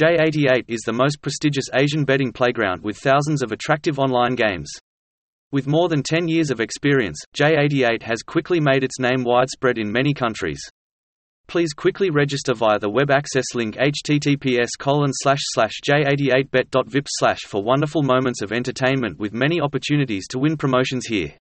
J88 is the most prestigious Asian betting playground with thousands of attractive online games. With more than 10 years of experience, J88 has quickly made its name widespread in many countries. Please quickly register via the web access link https j88bet.vip for wonderful moments of entertainment with many opportunities to win promotions here.